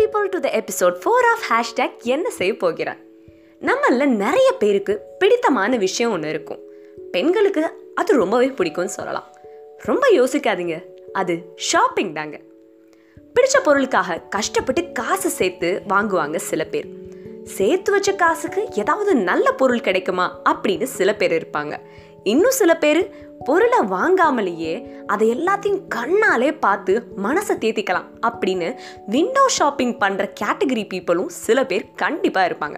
People to the episode four of hashtag என்ன செய்ய போகிறேன் நம்மள நிறைய பேருக்கு பிடித்தமான விஷயம் ஒன்று இருக்கும். பெண்களுக்கு அது ரொம்பவே பிடிக்கும்னு சொல்லலாம். ரொம்ப யோசிக்காதீங்க. அது ஷாப்பிங் தாங்க. பிடிச்ச பொருளுக்காக கஷ்டப்பட்டு காசு சேர்த்து வாங்குவாங்க சில பேர். சேர்த்து வச்ச காசுக்கு ஏதாவது நல்ல பொருள் கிடைக்குமா அப்படின்னு சில பேர் இருப்பாங்க. இன்னும் சில பேர் பொருளை வாங்காமலேயே அதை எல்லாத்தையும் கண்ணாலே பார்த்து மனசை தேத்திக்கலாம் அப்படின்னு விண்டோ ஷாப்பிங் பண்ணுற கேட்டகரி பீப்புளும் சில பேர் கண்டிப்பாக இருப்பாங்க.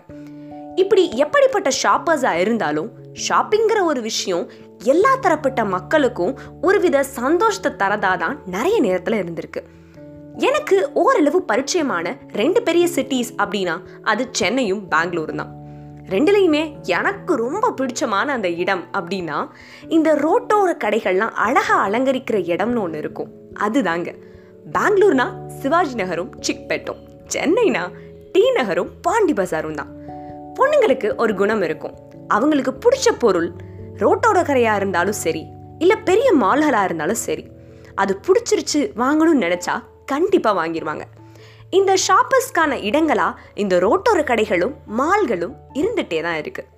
இப்படி எப்படிப்பட்ட ஷாப்பர்ஸாக இருந்தாலும் ஷாப்பிங்கிற ஒரு விஷயம் எல்லா தரப்பட்ட மக்களுக்கும் ஒருவித சந்தோஷத்தை தரதா தான் நிறைய நேரத்தில் இருந்திருக்கு. எனக்கு ஓரளவு பரிச்சயமான ரெண்டு பெரிய சிட்டிஸ் அப்படின்னா அது சென்னையும் பெங்களூரும் தான் ரெண்டுலேயுமே எனக்கு ரொம்ப பிடிச்சமான அந்த இடம் அப்படின்னா இந்த ரோட்டோர கடைகள்லாம் அழகாக அலங்கரிக்கிற இடம்னு ஒன்று இருக்கும். அதுதாங்க. பெங்களூர்னா சிவாஜி நகரும் சிக்பேட்டும். சென்னைனா டி நகரும் பாண்டி பசாரும் தான். பொண்ணுங்களுக்கு ஒரு குணம் இருக்கும். அவங்களுக்கு பிடிச்ச பொருள் ரோட்டோட கரையாக இருந்தாலும் சரி இல்லை பெரிய மால்களாக இருந்தாலும் சரி அது பிடிச்சிருச்சு வாங்கணும்னு நினச்சா கண்டிப்பாக வாங்கிடுவாங்க இந்த ஷாப்பர்ஸ்க்கான இடங்களாக இந்த ரோட்டோர கடைகளும் மால்களும் இருந்துகிட்டே தான் இருக்குது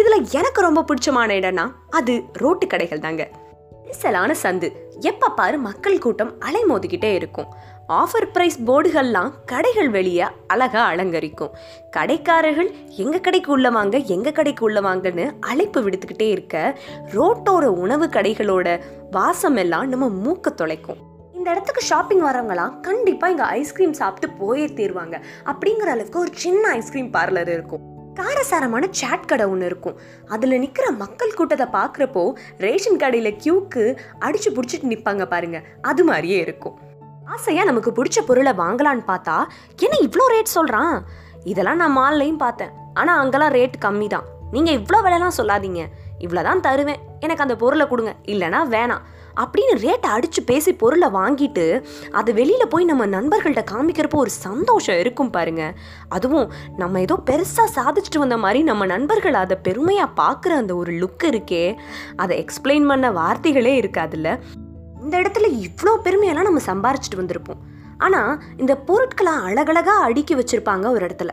இதில் எனக்கு ரொம்ப பிடிச்சமான இடம்னா அது ரோட்டு கடைகள் தாங்க. நெரிசலான சந்து எப்போ பாரு மக்கள் கூட்டம் அலைமோதிக்கிட்டே இருக்கும். ஆஃபர் ப்ரைஸ் போர்டுகள்லாம் கடைகள் வெளியே அழகாக அலங்கரிக்கும். கடைக்காரர்கள் எங்கள் கடைக்கு உள்ள வாங்க எங்கள் கடைக்கு உள்ள வாங்கன்னு அழைப்பு விடுத்துக்கிட்டே இருக்க ரோட்டோர உணவு கடைகளோட வாசம் எல்லாம் நம்ம மூக்க தொலைக்கும். இந்த இடத்துக்கு ஷாப்பிங் வரவங்களாம் கண்டிப்பாக இங்கே ஐஸ்கிரீம் சாப்பிட்டு போயே தீருவாங்க. அப்படிங்கிற அளவுக்கு ஒரு சின்ன ஐஸ்கிரீம் பார்லர் இருக்கும். காரசாரமான சாட் கடை ஒன்று இருக்கும். அதில் நிற்கிற மக்கள் கூட்டத்தை பார்க்குறப்போ ரேஷன் கடையில் கியூக்கு அடிச்சு பிடிச்சிட்டு நிற்பாங்க பாருங்க. அது மாதிரியே இருக்கும். ஆசையாக நமக்கு பிடிச்ச பொருளை வாங்கலான்னு பார்த்தா என்ன இவ்வளோ ரேட் சொல்கிறான் இதெல்லாம் நான் மால்லையும் பார்த்தேன். ஆனால் அங்கெல்லாம் ரேட் கம்மி தான் நீங்கள் இவ்வளோ விலைலாம் சொல்லாதீங்க. இவ்வளோ தான் தருவேன். எனக்கு அந்த பொருளை கொடுங்க. இல்லைனா வேணாம். அப்படின்னு ரேட்டை அடித்து பேசி பொருளை வாங்கிட்டு அதை வெளியில் போய் நம்ம நண்பர்கள்ட்ட காமிக்கிறப்போ ஒரு சந்தோஷம் இருக்கும் பாருங்க. அதுவும் நம்ம ஏதோ பெருசாக சாதிச்சுட்டு வந்த மாதிரி நம்ம நண்பர்கள் அதை பெருமையாக பார்க்குற அந்த ஒரு லுக் இருக்கே. அதை எக்ஸ்பிளைன் பண்ண வார்த்தைகளே இருக்காதுல்ல. இந்த இடத்துல இவ்வளோ பெருமையெல்லாம் நம்ம சம்பாரிச்சிட்டு வந்திருப்போம். ஆனால் இந்த பொருட்களை அழகழகாக அடுக்கி வச்சுருப்பாங்க ஒரு இடத்துல.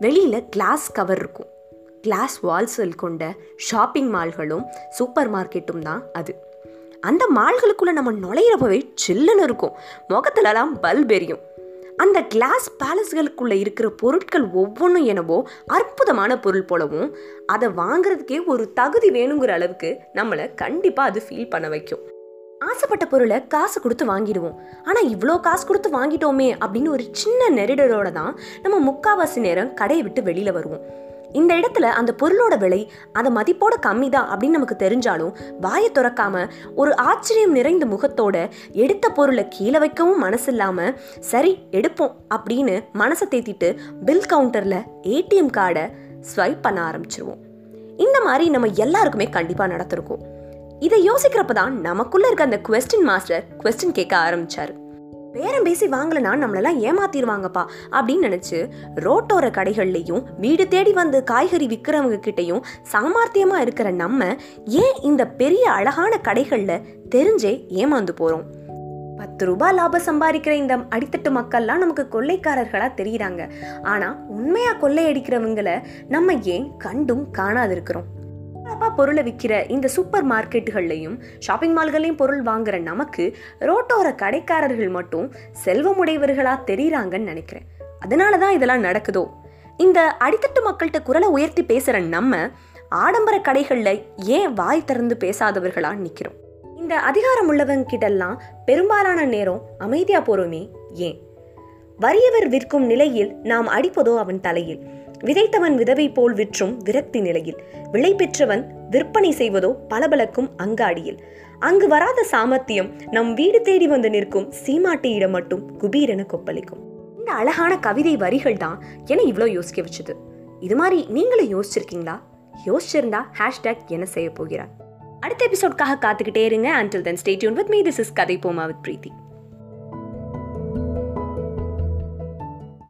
வெளியில் கிளாஸ் கவர் இருக்கும். கிளாஸ் வால்ஸ்கள் கொண்ட ஷாப்பிங் மால்களும் சூப்பர் மார்க்கெட்டும் தான் அது. அந்த மால்களுக்குள்ளே நம்ம நுழையிறப்பவே சில்லுன்னு இருக்கும். முகத்துலலாம் பல்ப் எரியும். அந்த கிளாஸ் பேலஸ்களுக்குள்ளே இருக்கிற பொருட்கள் ஒவ்வொன்றும் எனவோ அற்புதமான பொருள் போலவும் அதை வாங்குறதுக்கே ஒரு தகுதி வேணுங்கிற அளவுக்கு நம்மளை கண்டிப்பாக அது ஃபீல் பண்ண வைக்கும். ஆசைப்பட்ட பொருளை காசு கொடுத்து வாங்கிடுவோம். ஆனால் இவ்வளோ காசு கொடுத்து வாங்கிட்டோமே அப்படின்னு ஒரு சின்ன நெருடலோட தான் நம்ம முக்காவாசி நேரம் கடையை விட்டு வெளியில் வருவோம். இந்த இடத்துல அந்த பொருளோட விலை அந்த மதிப்போட கம்மி தான் அப்படின்னு நமக்கு தெரிஞ்சாலும் வாயை துறக்காம ஒரு ஆச்சரியம் நிறைந்த முகத்தோட எடுத்த பொருளை கீழே வைக்கவும் மனசு இல்லாம சரி எடுப்போம் அப்படின்னு மனசை தேத்திட்டு பில் கவுண்டர்ல ஏடிஎம் கார்டை ஸ்வைப் பண்ண ஆரம்பிச்சிருவோம். இந்த மாதிரி நம்ம எல்லாருக்குமே கண்டிப்பாக நடத்திருக்கோம் இதை யோசிக்கிறப்ப தான் நமக்குள்ள இருக்க அந்த கொஸ்டின் மாஸ்டர் கொஸ்டின் கேட்க ஆரம்பிச்சாரு. பேரம் பேசி வாங்கலனா நம்மளெல்லாம் ஏமாத்திடுவாங்கப்பா அப்படின்னு நினச்சி ரோட்டோர கடைகள்லையும் வீடு தேடி வந்து காய்கறி விற்கிறவங்க கிட்டேயும் சாமார்த்தியமாக இருக்கிற நம்ம ஏன் இந்த பெரிய அழகான கடைகளில் தெரிஞ்சே ஏமாந்து போகிறோம் பத்து ரூபாய் லாபம் சம்பாதிக்கிற இந்த அடித்தட்டு மக்கள்லாம் நமக்கு கொள்ளைக்காரர்களாக தெரியுறாங்க. ஆனால் உண்மையாக கொள்ளையடிக்கிறவங்களை நம்ம ஏன் கண்டும் காணாது இருக்கிறோம் அப்பா பொருளை விற்கிற இந்த சூப்பர் மார்க்கெட்டுகள்லையும் ஷாப்பிங் மால்களையும் பொருள் வாங்குற நமக்கு ரோட்டோர கடைக்காரர்கள் மட்டும் செல்வமுடையவர்களாக தெரியுறாங்கன்னு நினைக்கிறேன். அதனால தான் இதெல்லாம் நடக்குதோ? இந்த அடித்தட்டு மக்கள்கிட்ட குரலை உயர்த்தி பேசுகிற நம்ம ஆடம்பர கடைகளில் ஏன் வாய் திறந்து பேசாதவர்களாக நிற்கிறோம் இந்த அதிகாரம் உள்ளவங்க கிட்டெல்லாம் பெரும்பாலான நேரம் அமைதியாக போகிறோமே ஏன்? வறியவர் விற்கும் நிலையில் நாம் அடிப்பதோ அவன் தலையில்? விதைத்தவன் விதவை போல் விற்றும் விரக்தி நிலையில். விளை பெற்றவன் விற்பனை செய்வதோ பளபளக்கும் அங்காடியில். அங்கு வராத சாமர்த்தியம் நம் வீடு தேடி வந்து நிற்கும் சீமாட்டியிடம் மட்டும் குபீரென கொப்பளிக்கும். இந்த அழகான கவிதை வரிகள் தான் என இவ்வளோ யோசிக்க வச்சுது. இது மாதிரி நீங்களும் யோசிச்சிருக்கீங்களா? யோசிச்சிருந்தா ஹேஷ்டேக் என்ன செய்ய போகிறார். அடுத்த எபிசோட்காக காத்துக்கிட்டே இருங்க. Until then stay tuned with me this is கதை போமா வித் பிரீத்தி